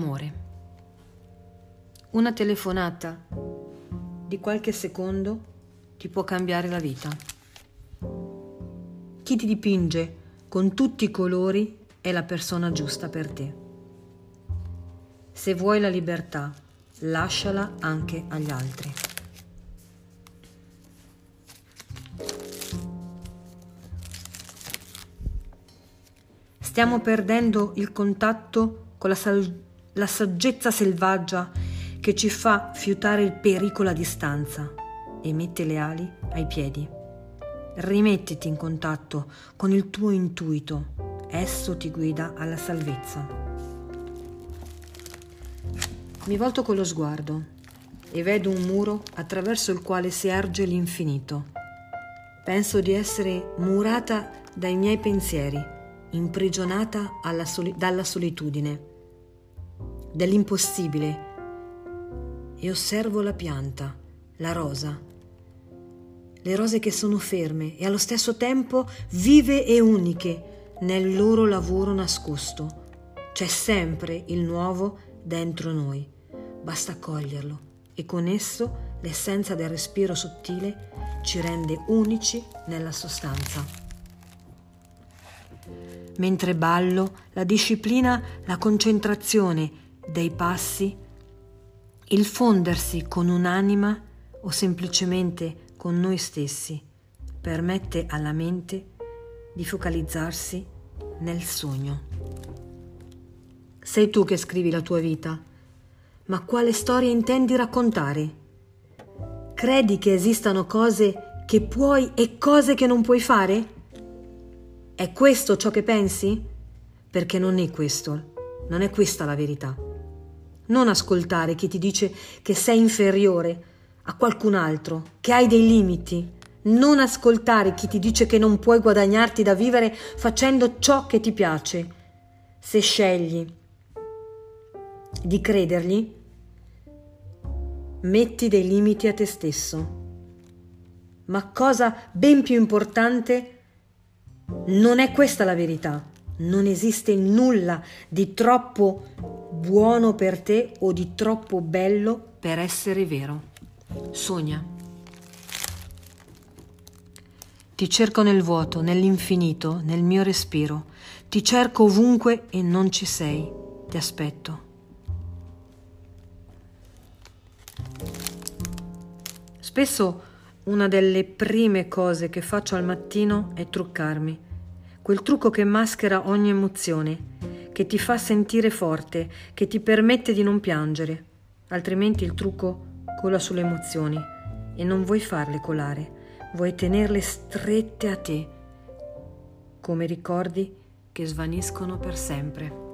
amore. Una telefonata di qualche secondo ti può cambiare la vita. Chi ti dipinge con tutti i colori è la persona giusta per te. Se vuoi la libertà, lasciala anche agli altri. Stiamo perdendo il contatto con la, sal- la saggezza selvaggia che ci fa fiutare il pericolo a distanza e mette le ali ai piedi. Rimettiti in contatto con il tuo intuito, esso ti guida alla salvezza. Mi volto con lo sguardo e vedo un muro attraverso il quale si erge l'infinito. Penso di essere murata dai miei pensieri imprigionata soli- dalla solitudine, dell'impossibile, e osservo la pianta, la rosa, le rose che sono ferme e allo stesso tempo vive e uniche nel loro lavoro nascosto. C'è sempre il nuovo dentro noi, basta coglierlo e con esso l'essenza del respiro sottile ci rende unici nella sostanza. Mentre ballo, la disciplina, la concentrazione dei passi, il fondersi con un'anima o semplicemente con noi stessi permette alla mente di focalizzarsi nel sogno. Sei tu che scrivi la tua vita, ma quale storia intendi raccontare? Credi che esistano cose che puoi e cose che non puoi fare? È questo ciò che pensi? Perché non è questo, non è questa la verità. Non ascoltare chi ti dice che sei inferiore a qualcun altro, che hai dei limiti. Non ascoltare chi ti dice che non puoi guadagnarti da vivere facendo ciò che ti piace. Se scegli di credergli, metti dei limiti a te stesso. Ma cosa ben più importante non è questa la verità. Non esiste nulla di troppo buono per te o di troppo bello per essere vero. Sogna. Ti cerco nel vuoto, nell'infinito, nel mio respiro. Ti cerco ovunque e non ci sei. Ti aspetto. Spesso una delle prime cose che faccio al mattino è truccarmi. Quel trucco che maschera ogni emozione, che ti fa sentire forte, che ti permette di non piangere. Altrimenti il trucco cola sulle emozioni e non vuoi farle colare, vuoi tenerle strette a te, come ricordi che svaniscono per sempre.